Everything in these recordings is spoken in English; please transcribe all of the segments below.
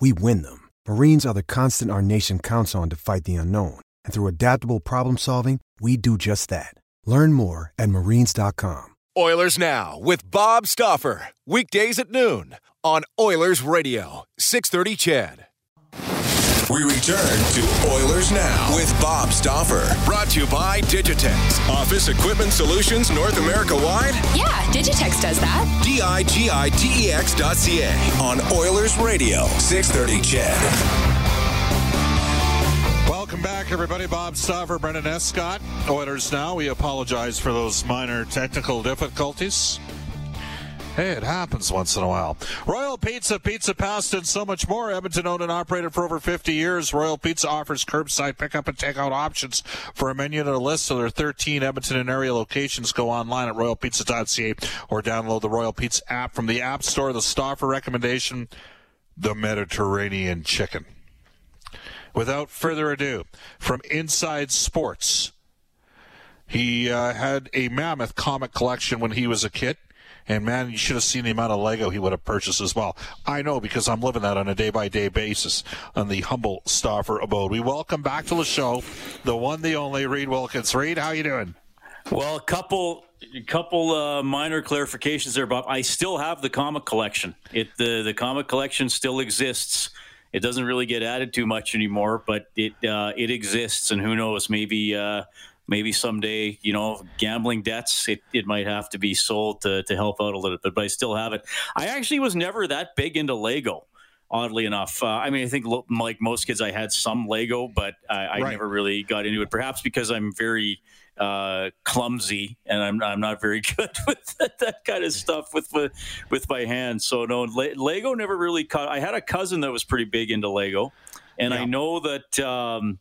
we win them. Marines are the constant our nation counts on to fight the unknown. And through adaptable problem solving, we do just that. Learn more at marines.com. Oilers Now with Bob Stauffer. Weekdays at noon on Oilers Radio, 630 CHED. We return to Oilers Now with Bob Stauffer. Brought to you by Digitex. Office Equipment Solutions North America wide? Yeah, Digitex does that. D I G I T E X dot C A on Oilers Radio, 630 CHED. Welcome back, everybody. Bob Stauffer, Brendan Escott, Oilers Now. We apologize for those minor technical difficulties. Hey, it happens once in a while. Royal Pizza, Pizza Pasta, and so much more. Edmonton owned and operated for over 50 years. Royal Pizza offers curbside pickup and takeout options for a menu and a list of their 13 Edmonton and area locations. Go online at royalpizza.ca or download the Royal Pizza app from the App Store. The Stauffer recommendation, the Mediterranean chicken. Without further ado, from Inside Sports, he uh, had a mammoth comic collection when he was a kid. And man, you should have seen the amount of Lego he would have purchased as well. I know because I'm living that on a day by day basis on the humble Stauffer abode. We welcome back to the show the one, the only Reid Wilkins. Reid, how you doing? Well, a couple a couple uh, minor clarifications there, Bob. I still have the comic collection. It the the comic collection still exists. It doesn't really get added too much anymore, but it uh, it exists, and who knows, maybe uh, maybe someday, you know, gambling debts, it, it might have to be sold to, to help out a little bit, but I still have it. I actually was never that big into Lego. Oddly enough, uh, I mean, I think like most kids, I had some Lego, but I, I right. never really got into it. Perhaps because I'm very uh, clumsy and I'm, I'm not very good with that, that, kind of stuff with with, with my hands. So no, Le- Lego never really caught. I had a cousin that was pretty big into Lego, and yeah. I know that. Um,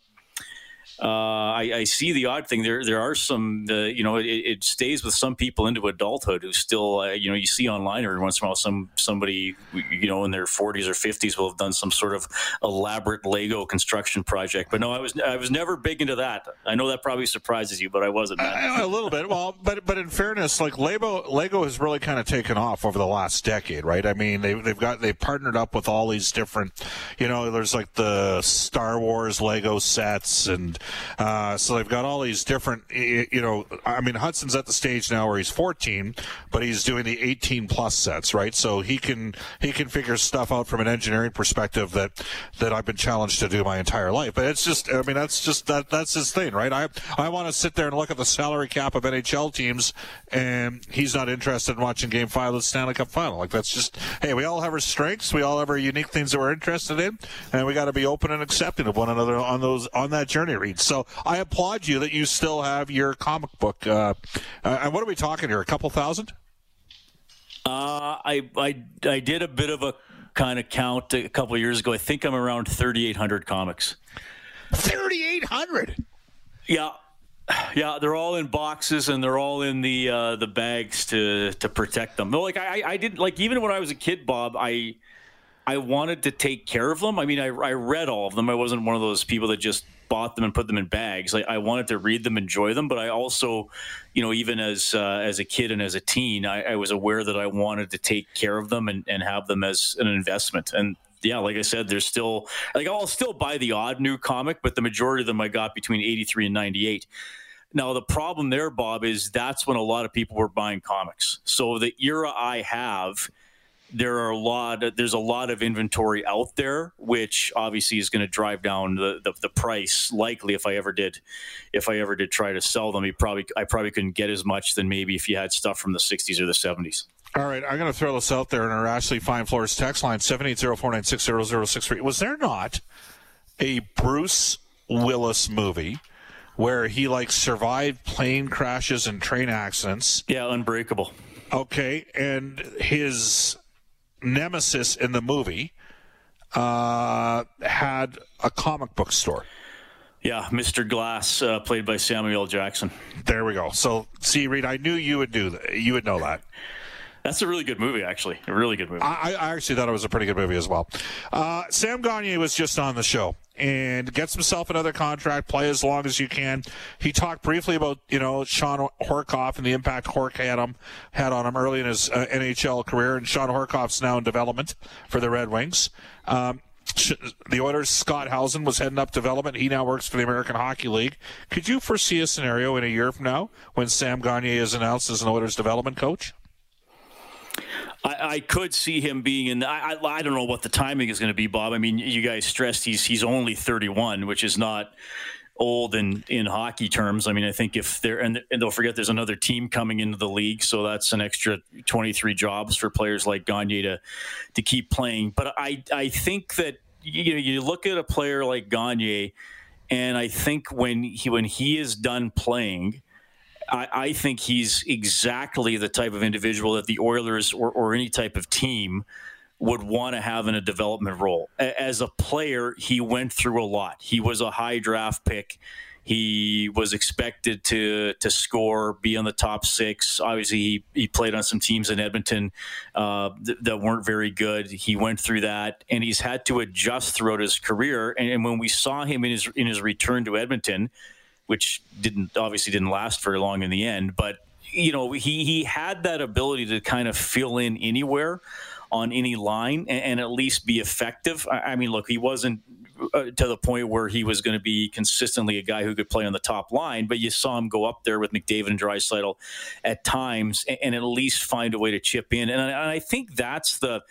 uh, I, I, see the odd thing. There, there are some. Uh, you know, it, it, stays with some people into adulthood who still, uh, you know, you see online every once in a while some somebody, you know, in their 40s or 50s will have done some sort of elaborate Lego construction project. But no, I was, I was never big into that. I know that probably surprises you, but I wasn't. a little bit. Well, but but in fairness, like Lego, Lego has really kind of taken off over the last decade, right? I mean, they, they've got they've partnered up with all these different, you know, there's like the Star Wars Lego sets and uh, so they've got all these different, you know, I mean, Hudson's at the stage now where he's 14, but he's doing the 18 plus sets, right? So he can, he can figure stuff out from an engineering perspective that, that I've been challenged to do my entire life. But it's just, I mean, that's just, that, that's his thing, right? I, I want to sit there and look at the salary cap of NHL teams and he's not interested in watching game five of the Stanley Cup final. Like that's just, hey, we all have our strengths. We all have our unique things that we're interested in and we got to be open and accepting of one another on those, on that journey, So I applaud you that you still have your comic book. Uh, uh, and what are we talking here? A couple thousand? Uh, I, I I did a bit of a kind of count a couple years ago. I think I'm around 3,800 comics. 3,800. Yeah, yeah, they're all in boxes and they're all in the uh, the bags to to protect them. No, like I I didn't like even when I was a kid, Bob. I I wanted to take care of them. I mean, I I read all of them. I wasn't one of those people that just bought them and put them in bags. Like I wanted to read them, enjoy them, but I also, you know, even as uh, as a kid and as a teen, I, I, was aware that I wanted to take care of them and, and have them as an investment. And yeah, like I said, there's still like I'll still buy the odd new comic, but the majority of them I got between 83 and 98. Now the problem there, Bob, is that's when a lot of people were buying comics. So the era I have there are a lot of, there's a lot of inventory out there which obviously is going to drive down the, the, the, price likely if i ever did if i ever did try to sell them you probably i probably couldn't get as much than maybe if you had stuff from the 60s or the 70s all right, I'm going to throw this out there in our Ashley Fine Floors text line, 780-496-0063. Was there not a Bruce Willis movie where he, like, survived plane crashes and train accidents? Yeah, Unbreakable. Okay, and his nemesis in the movie uh, had a comic book store. Yeah, Mr. Glass, uh, played by Samuel Jackson. There we go. So, see, Reid, I knew you would do that. You would know that. That's a really good movie, actually. A really good movie. I, I actually thought it was a pretty good movie as well. Uh, Sam Gagner was just on the show and gets himself another contract, play as long as you can. He talked briefly about, you know, Shawn Horcoff and the impact Hork had, him, had on him early in his uh, NHL career, and Shawn Horcoff's now in development for the Red Wings. Um, the Oilers' Scott Howson was heading up development. He now works for the American Hockey League. Could you foresee a scenario in a year from now when Sam Gagner is announced as an Oilers development coach? I, I, could see him being in. I, I, I don't know what the timing is going to be, Bob. I mean, you guys stressed he's he's only 31, which is not old in in hockey terms. I mean, I think if they're and, and don't forget there's another team coming into the league, so that's an extra 23 jobs for players like Gagner to to keep playing. But I I think that you know you look at a player like Gagner, and I think when he when he is done playing I, I, think he's exactly the type of individual that the Oilers or, or any type of team would want to have in a development role. As a player, he went through a lot. He was a high draft pick. He was expected to to score, be on the top six. Obviously, he, he played on some teams in Edmonton uh, th- that weren't very good. He went through that, and he's had to adjust throughout his career. And, and when we saw him in his in his return to Edmonton, which didn't obviously didn't last very long in the end. But you know, he he had that ability to kind of fill in anywhere on any line and, and at least be effective. I, I mean, look, he wasn't uh, to the point where he was going to be consistently a guy who could play on the top line, but you saw him go up there with McDavid and Draisaitl at times and, and, at least find a way to chip in. And and I think that's the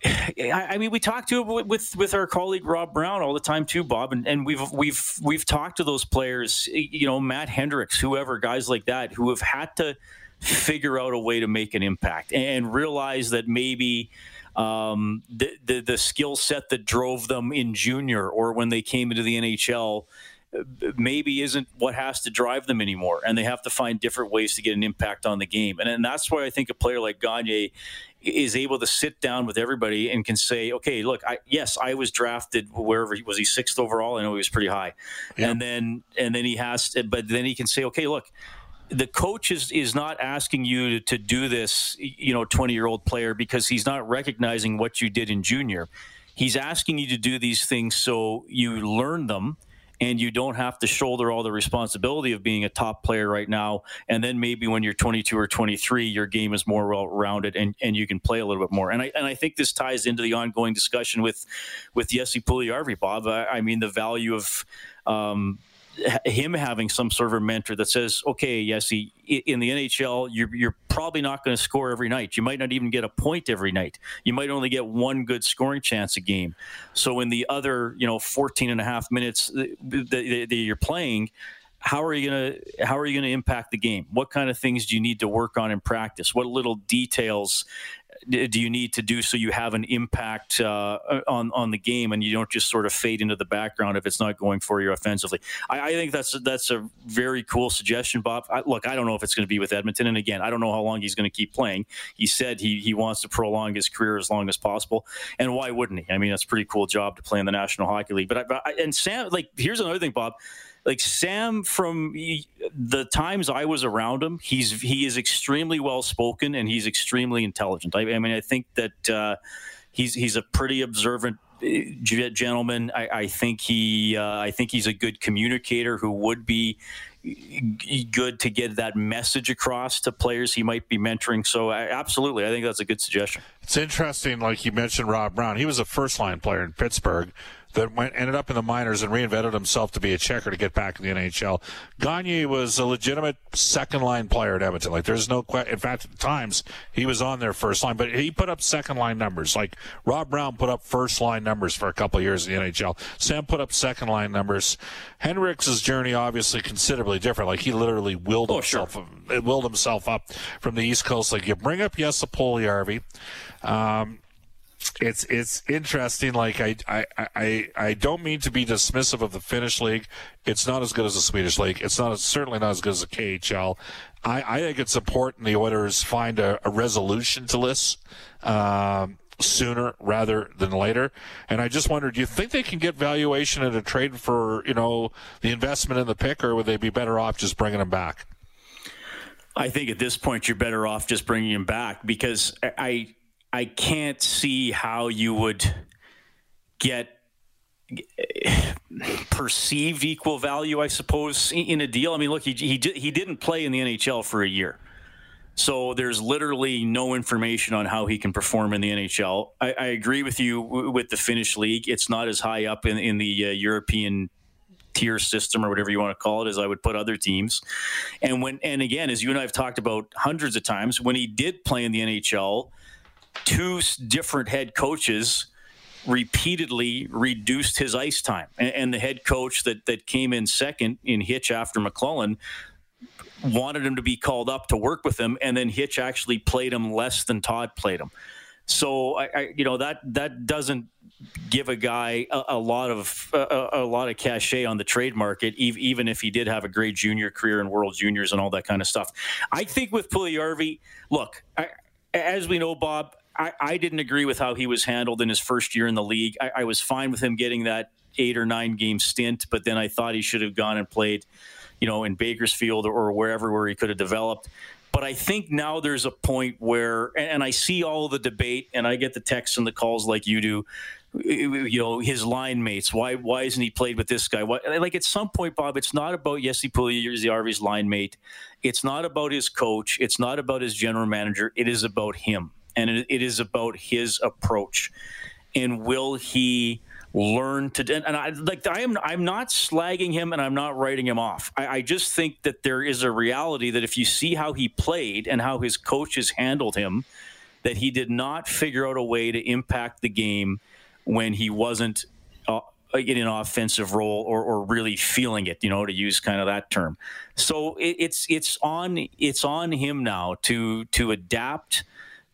I mean, we talk to with with our colleague Rob Brown all the time too, Bob, and, and we've we've we've talked to those players, you know, Matt Hendricks, whoever, guys like that, who have had to figure out a way to make an impact and realize that maybe um, the the, the skill set that drove them in junior or when they came into the NHL maybe isn't what has to drive them anymore and they have to find different ways to get an impact on the game. And, and that's why i think a player like gagner is able to sit down with everybody and can say, okay, look, I, yes, I was drafted wherever he was. He sixth overall. I know he was pretty high, yeah. and then and then he has, to, but then he can say, okay, look, the coach is is not asking you to, to do this, you know, twenty year old player because he's not recognizing what you did in junior. He's asking you to do these things so you learn them and you don't have to shoulder all the responsibility of being a top player right now. And then maybe when you're 22 or 23, your game is more well rounded and, and you can play a little bit more. And I and I think this ties into the ongoing discussion with with Jesse Puljujarvi, Bob. I, I mean the value of um, him having some sort of mentor that says, okay, yes, he, in the NHL, you're, you're probably not going to score every night. You might not even get a point every night. You might only get one good scoring chance a game. So in the other, you know, 14 and a half minutes that, that, that you're playing, how are you going to how are you going to impact the game what kind of things do you need to work on in practice what little details do you need to do so you have an impact uh, on on the game and you don't just sort of fade into the background if it's not going for you offensively? I, I think that's that's a very cool suggestion, Bob. I, look, I don't know if it's going to be with Edmonton, and again, I don't know how long he's going to keep playing. He said he he wants to prolong his career as long as possible, and why wouldn't he? I mean, that's a pretty cool job to play in the National Hockey League. But I, and Sam, like, here's another thing, Bob like Sam from the times I was around him, he's he is extremely well spoken and he's extremely intelligent. I, I mean, I think that uh, he's he's a pretty observant uh, gentleman. I, I think he uh, I think he's a good communicator who would be good to get that message across to players he might be mentoring. So, I, absolutely, I think that's a good suggestion. It's interesting, like you mentioned, Rob Brown. He was a first line player in Pittsburgh that went ended up in the minors and reinvented himself to be a checker to get back in the NHL. Gagner was a legitimate second line player at Edmonton. Like there's no question. In fact, at times he was on their first line, but he put up second line numbers. Like Rob Brown put up first line numbers for a couple of years in the NHL. Sam put up second line numbers. Hendricks' journey obviously considerably different. Like he literally willed oh, himself sure. willed himself up from the East Coast. Like you bring up Jesse Puljujarvi. Um, it's it's interesting. Like I, I I I don't mean to be dismissive of the Finnish league. It's not as good as the Swedish league. It's not certainly not as good as the KHL. I, I think it's important the Oilers find a, a resolution to this. Um, sooner rather than later. And I just wondered, do you think they can get valuation in a trade for, you know, the investment in the pick, or would they be better off just bringing them back? I think at this point you're better off just bringing him back because I I can't see how you would get perceived equal value, I suppose, in a deal. I mean, look, he he he didn't play in the NHL for a year. So there's literally no information on how he can perform in the NHL. I, I agree with you with the Finnish league. It's not as high up in, in the uh, European tier system or whatever you want to call it as I would put other teams. And when and again, as you and I have talked about hundreds of times, when he did play in the NHL, two different head coaches repeatedly reduced his ice time. And, and, the head coach that that came in second in Hitch after McLellan wanted him to be called up to work with him, and then Hitch actually played him less than Todd played him. So I, I you know that that doesn't give a guy a, a lot of a, a, lot of cachet on the trade market, even if he did have a great junior career in World Juniors and all that kind of stuff. I think with Puljujarvi, look, I, as we know, Bob, I, I, didn't agree with how he was handled in his first year in the league. I, I was fine with him getting that eight or nine game stint, but then I thought he should have gone and played you know, in Bakersfield or wherever where he could have developed. But I think now there's a point where, and I see all the debate, and I get the texts and the calls like you do. You know his line mates. Why? Why isn't he played with this guy? Why, like at some point, Bob, it's not about Jesse Puljujarvi's line mate. It's not about his coach. It's not about his general manager. It is about him, and it, is about his approach. And will he? learn to and I like I am I'm not slagging him and I'm not writing him off. I, I, just think that there is a reality that if you see how he played and how his coaches handled him, that he did not figure out a way to impact the game when he wasn't uh, in an offensive role or, or really feeling it, you know, to use kind of that term. So it, it's it's on it's on him now to to adapt,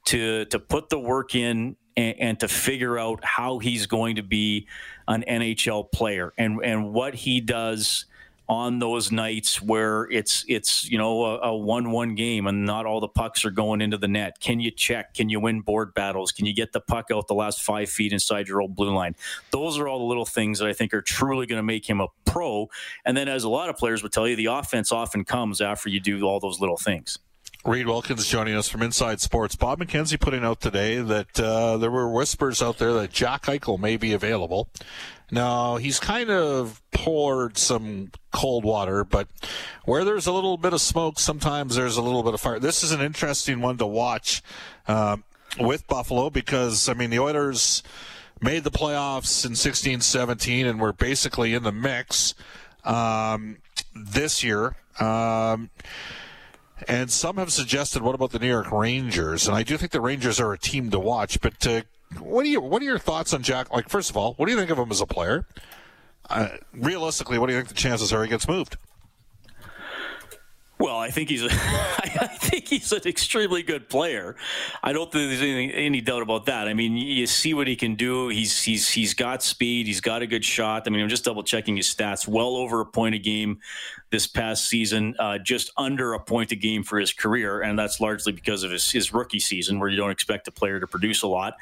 to to put the work in and, and, to figure out how he's going to be an NHL player and and what he does on those nights where it's it's you know a, a one-one game and not all the pucks are going into the net. Can you check? Can you win board battles? Can you get the puck out the last five feet inside your old blue line? Those are all the little things that I think are truly going to make him a pro. And then, as a lot of players would tell you, the offense often comes after you do all those little things. Reid Wilkins joining us from Inside Sports. Bob McKenzie putting out today that uh, there were whispers out there that Jack Eichel may be available. Now, he's kind of poured some cold water, but where there's a little bit of smoke, sometimes there's a little bit of fire. This is an interesting one to watch uh, with Buffalo because, I mean, the Oilers made the playoffs in 16 17 and were basically in the mix um, this year. Um, and some have suggested, what about the New York Rangers? And I do think the Rangers are a team to watch. But uh, what do you what are your thoughts on Jack? Like, first of all, what do you think of him as a player? Uh, realistically, what do you think the chances are he gets moved? Well, I think he's a, I think he's an extremely good player. I don't think there's any, any doubt about that. I mean, you see what he can do. He's he's he's got speed. He's got a good shot. I mean, I'm just double checking his stats. Well over a point a game this past season, uh, just under a point a game for his career, and that's largely because of his his rookie season, where you don't expect a player to produce a lot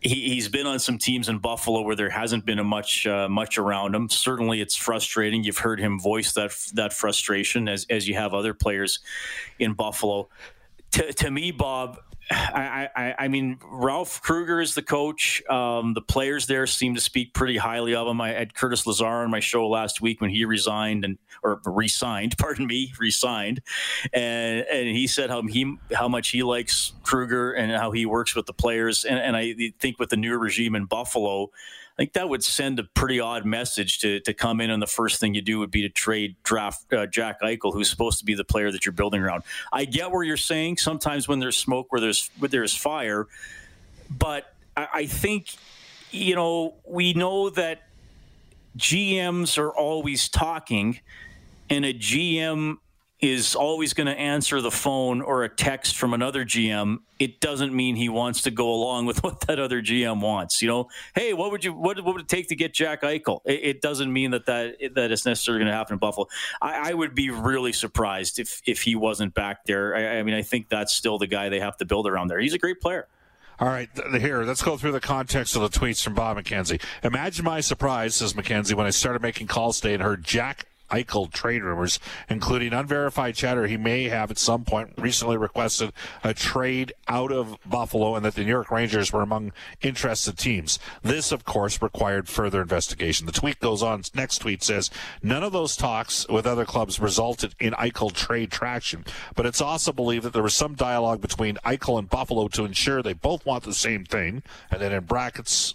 he, has been on some teams in Buffalo where there hasn't been a much uh, much around him. Certainly, it's frustrating. You've heard him voice that that frustration as as you have other players in Buffalo. To, to me, Bob, I, I, I, mean, Ralph Krueger is the coach. Um, the players there seem to speak pretty highly of him. I had Curtis Lazar on my show last week when he resigned and or resigned, pardon me, resigned, and and he said how he how much he likes Krueger and how he works with the players. And, and I think with the new regime in Buffalo, I think that would send a pretty odd message to to come in and the first thing you do would be to trade draft uh, Jack Eichel, who's supposed to be the player that you're building around. I get where you're saying sometimes when there's smoke, where there's where there's fire, but I, I think you know we know that GMs are always talking, and a GM is always going to answer the phone or a text from another GM, it doesn't mean he wants to go along with what that other GM wants. You know, hey, what would you what, what would it take to get Jack Eichel? It, it doesn't mean that that that is necessarily going to happen in Buffalo. I, I, would be really surprised if if he wasn't back there. I, I mean, I think that's still the guy they have to build around there. He's a great player. All right, here, let's go through the context of the tweets from Bob McKenzie. Imagine my surprise, says McKenzie, when I started making calls today and heard Jack Eichel trade rumors, including unverified chatter he may have at some point recently requested a trade out of Buffalo and that the New York Rangers were among interested teams. This, of course, required further investigation. The tweet goes on. Next tweet says, none of those talks with other clubs resulted in Eichel trade traction, but it's also believed that there was some dialogue between Eichel and Buffalo to ensure they both want the same thing. And then in brackets,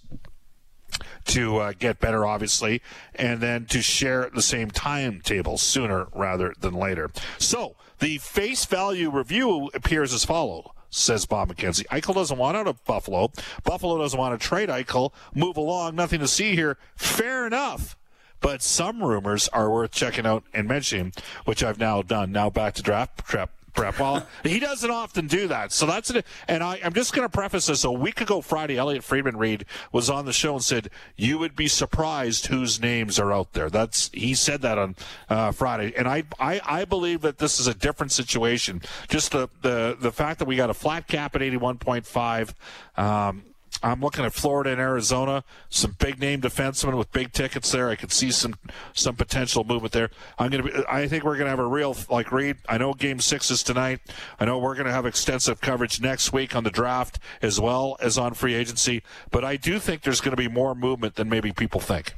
to uh, get better, obviously, and then to share the same timetable sooner rather than later. So the face value review appears as follows. Says Bob McKenzie. Eichel doesn't want out of Buffalo. Buffalo doesn't want to trade Eichel. Move along. Nothing to see here. Fair enough. But some rumors are worth checking out and mentioning, which I've now done. Now back to draft prep prep. Well, he doesn't often do that. So that's it. And I, am just going to preface this. A week ago Friday, Elliotte Friedman Reid was on the show and said, you would be surprised whose names are out there. That's, he said that on uh, Friday. And I, I, I believe that this is a different situation. Just the, the, the fact that we got a flat cap at 81.5, um, I'm looking at Florida and Arizona, some big name defensemen with big tickets there. I could see some some potential movement there. I'm to be, I think we're to have a real like Reid. I know Game Six is tonight. I know we're to have extensive coverage next week on the draft as well as on free agency. But I do think there's to be more movement than maybe people think.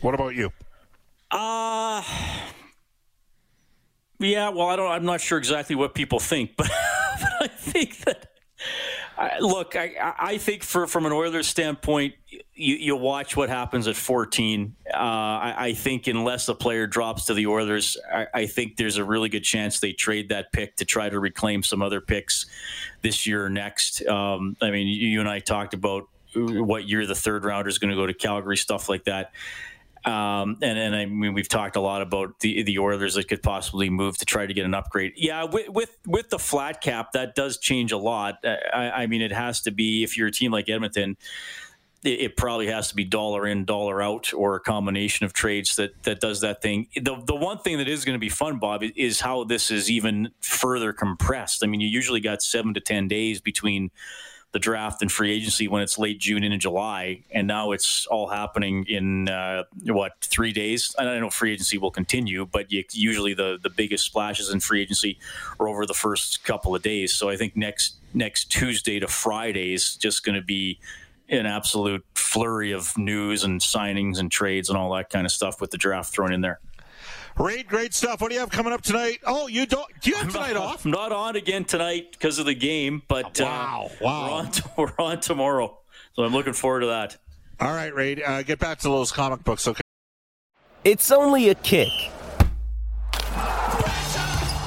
What about you? Uh yeah. Well, I don't. I'm not sure exactly what people think, but, but I think that look, I, I think for from an Oilers standpoint, you, you watch what happens at 14. Uh, I, I, think unless a player drops to the Oilers, I, I, think there's a really good chance they trade that pick to try to reclaim some other picks this year or next. Um, I mean, you and I talked about what year the third rounder is going to go to Calgary, stuff like that. Um, and, and I mean, we've talked a lot about the the Oilers that could possibly move to try to get an upgrade. Yeah, with with, with the flat cap, that does change a lot. I, I, mean, it has to be if you're a team like Edmonton, it, it, probably has to be dollar in, dollar out, or a combination of trades that that does that thing. The the one thing that is going to be fun, Bob, is how this is even further compressed. I mean, you usually got seven to ten days between the draft and free agency when it's late June into July, and now it's all happening in uh, what three days. And I know free agency will continue, but you, usually the the biggest splashes in free agency are over the first couple of days. So I think next next Tuesday to Friday is just going to be an absolute flurry of news and signings and trades and all that kind of stuff with the draft thrown in there. Great, great stuff. What do you have coming up tonight? Oh, you don't? Do you have tonight not, off? I'm not on again tonight because of the game, but wow, uh, wow, we're on, we're on tomorrow, so I'm looking forward to that. All right, Ray, uh, get back to those comic books, okay? It's only a kick,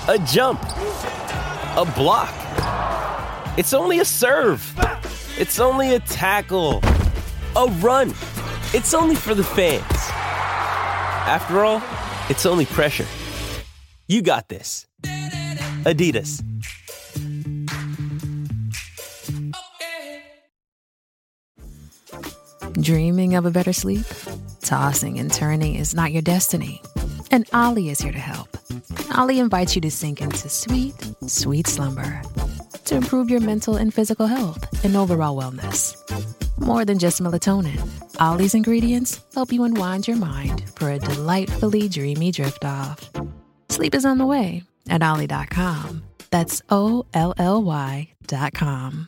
a jump, a block. It's only a serve. It's only a tackle, a run. It's only for the fans. After all. It's only pressure. You got this. Adidas. Dreaming of a better sleep? Tossing and turning is not your destiny. And Olly is here to help. Olly invites you to sink into sweet, sweet slumber to improve your mental and physical health and overall wellness. More than just melatonin, Olly's ingredients help you unwind your mind for a delightfully dreamy drift off. Sleep is on the way at Olly.com. That's O L L Y.com.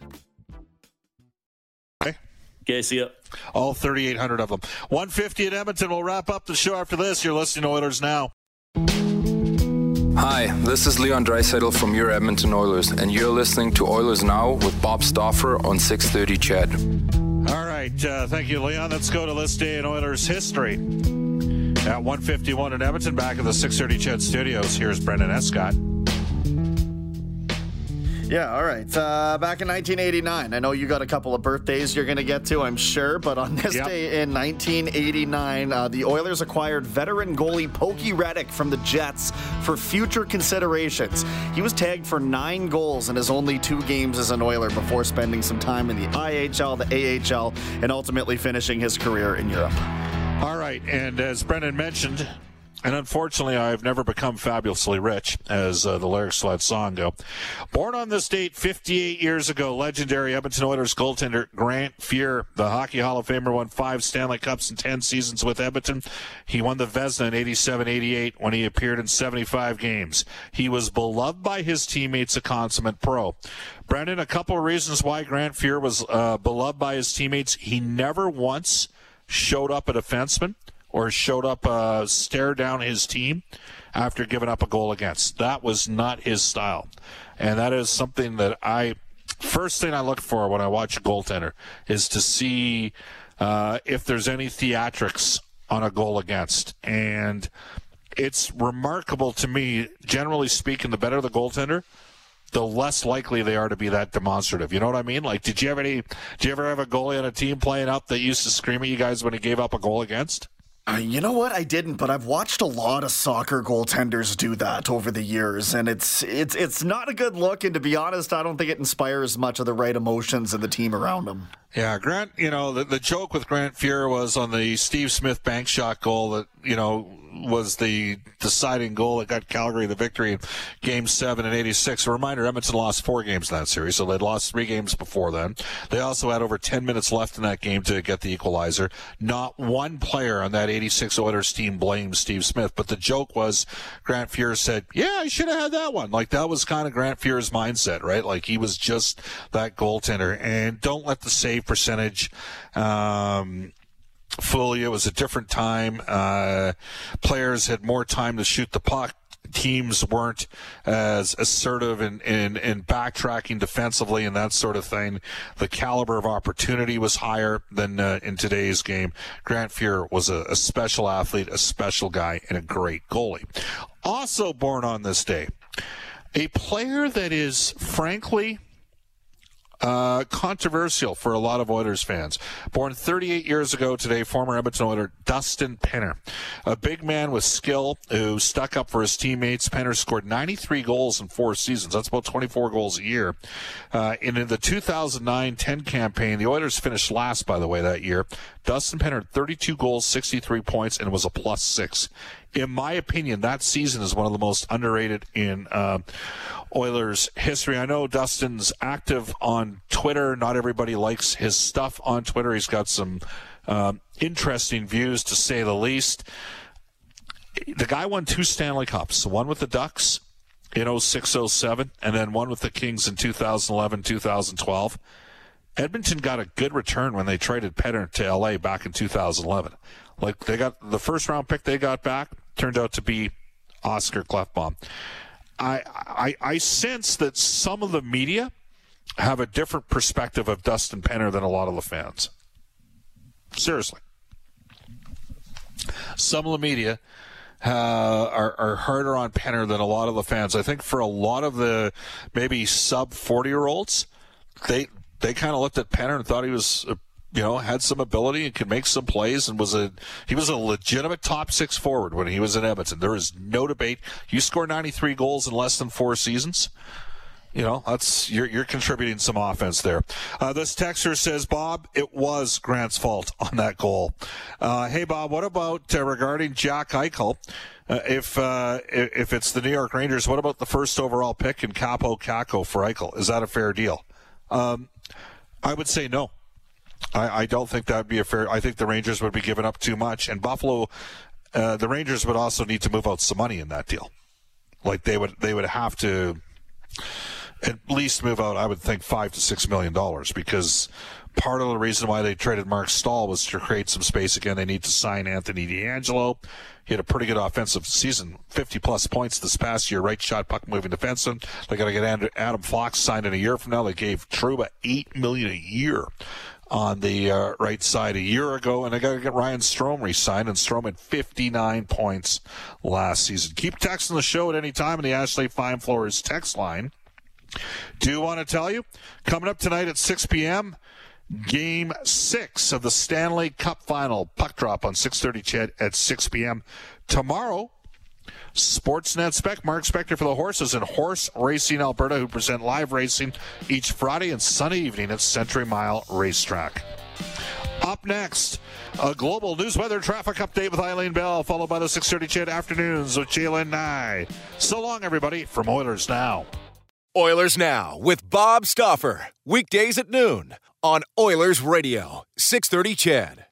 Okay, see ya. All 3,800 of them. 150 at Edmonton. We'll wrap up the show after this. You're listening to Oilers Now. Hi, this is Leon Draisaitl from your Edmonton Oilers, and you're listening to Oilers Now with Bob Stauffer on 630 CHED. Right. Uh, thank you, Leon. Let's go to this day in Oilers history. At 151 in Edmonton, back at the 630 CHED Studios, here's Brendan Escott. Yeah, all right. Uh, back in 1989, I know you got a couple of birthdays you're going to get to, I'm sure, but on this yep. day in 1989, uh, the Oilers acquired veteran goalie Pokey Reddick from the Jets for future considerations. He was tagged for nine goals in his only two games as an Oiler before spending some time in the IHL, the AHL, and ultimately finishing his career in Europe. All right, and as Brendan mentioned, and unfortunately, I've never become fabulously rich, as uh, the lyrics of that song go. Born on this date 58 years ago, legendary Edmonton Oilers goaltender Grant Fuhr, the Hockey Hall of Famer, won five Stanley Cups in 10 seasons with Edmonton. He won the Vezina in 87 88 when he appeared in 75 games. He was beloved by his teammates, a consummate pro. Brendan, a couple of reasons why Grant Fuhr was uh, beloved by his teammates. He never once showed up a defenseman or showed up uh, stare down his team after giving up a goal against. That was not his style. And that is something that I first thing I look for when I watch a goaltender is to see uh, if there's any theatrics on a goal against. And it's remarkable to me, generally speaking, the better the goaltender, the less likely they are to be that demonstrative. You know what I mean? Like, did you have any? Did you ever have a goalie on a team playing up that used to scream at you guys when he gave up a goal against? Uh, you know what? I didn't, but I've watched a lot of soccer goaltenders do that over the years, and it's it's it's not a good look. And to be honest, I don't think it inspires much of the right emotions in the team around him. Yeah, Grant. You know, the, the joke with Grant Fuhr was on the Steve Smith bank shot goal that you know was the deciding goal that got Calgary the victory in Game Seven in '86. A reminder: Edmonton lost four games in that series, so they'd lost three games before then. They also had over 10 minutes left in that game to get the equalizer. Not one player on that '86 Oilers team blamed Steve Smith, but the joke was Grant Fuhr said, "Yeah, I should have had that one." Like that was kind of Grant Fuhr's mindset, right? Like he was just that goaltender, and don't let the save percentage. Um, Fully, it was a different time. Uh, players had more time to shoot the puck. Teams weren't as assertive in, in, in backtracking defensively and that sort of thing. The caliber of opportunity was higher than uh, in today's game. Grant Fuhr was a, a special athlete, a special guy, and a great goalie. Also born on this day, a player that is frankly uh, controversial for a lot of Oilers fans. Born 38 years ago today, former Edmonton Oiler Dustin Penner, a big man with skill who stuck up for his teammates. Penner scored 93 goals in four seasons. That's about 24 goals a year. Uh, and in the 2009-10 campaign, the Oilers finished last, by the way, that year. Dustin Penner 32 goals, 63 points, and was a plus six in my opinion, that season is one of the most underrated in uh, Oilers history. I know Dustin's active on Twitter. Not everybody likes his stuff on Twitter. He's got some uh, interesting views, to say the least. The guy won two Stanley Cups, one with the Ducks in 06 07, and then one with the Kings in 2011 2012. Edmonton got a good return when they traded Penner to LA back in 2011. Like they got the first round pick they got back turned out to be Oscar Klefbom. I, I, I sense that some of the media have a different perspective of Dustin Penner than a lot of the fans. Seriously. Some of the media uh, are, are harder on Penner than a lot of the fans. I think for a lot of the maybe sub 40 year olds, they they kind of looked at Penner and thought he was a you know, had some ability and could make some plays and was a he was a legitimate top six forward when he was in Edmonton. There is no debate. You score 93 goals in less than four seasons. You know, that's you're you're contributing some offense there. Uh, this texter says, Bob, it was Grant's fault on that goal. Uh, hey, Bob, what about uh, regarding Jack Eichel? Uh, if uh, if it's the New York Rangers, what about the first overall pick in Kaapo Kakko for Eichel? Is that a fair deal? Um, I would say no. I, I don't think that would be a fair. I think the Rangers would be giving up too much, and Buffalo, uh, the Rangers would also need to move out some money in that deal. Like they would, they would have to at least move out. I would think five to six million dollars because part of the reason why they traded Mark Staal was to create some space again. They need to sign Anthony DeAngelo. He had a pretty good offensive season, 50 plus points this past year, right shot puck moving defenseman. They got to get Adam Fox signed in a year from now. They gave Trouba eight million a year on the uh, right side a year ago, and I got to get Ryan Strome re-signed, and Strome had 59 points last season. Keep texting the show at any time in the Ashley Fine Floors text line. Do want to tell you, coming up tonight at 6 p.m., Game six of the Stanley Cup Final puck drop on 6:30 CHED at 6 p.m. tomorrow. Sportsnet Spec, Mark Spector for the horses and Horse Racing Alberta, who present live racing each Friday and Sunday evening at Century Mile Racetrack. Up next, a global news weather traffic update with Eileen Bell, followed by the 6:30 CHED afternoons with Jalen Nye. So long, everybody, from Oilers Now. Oilers Now with Bob Stauffer. Weekdays at noon on Oilers Radio, 630 CHED.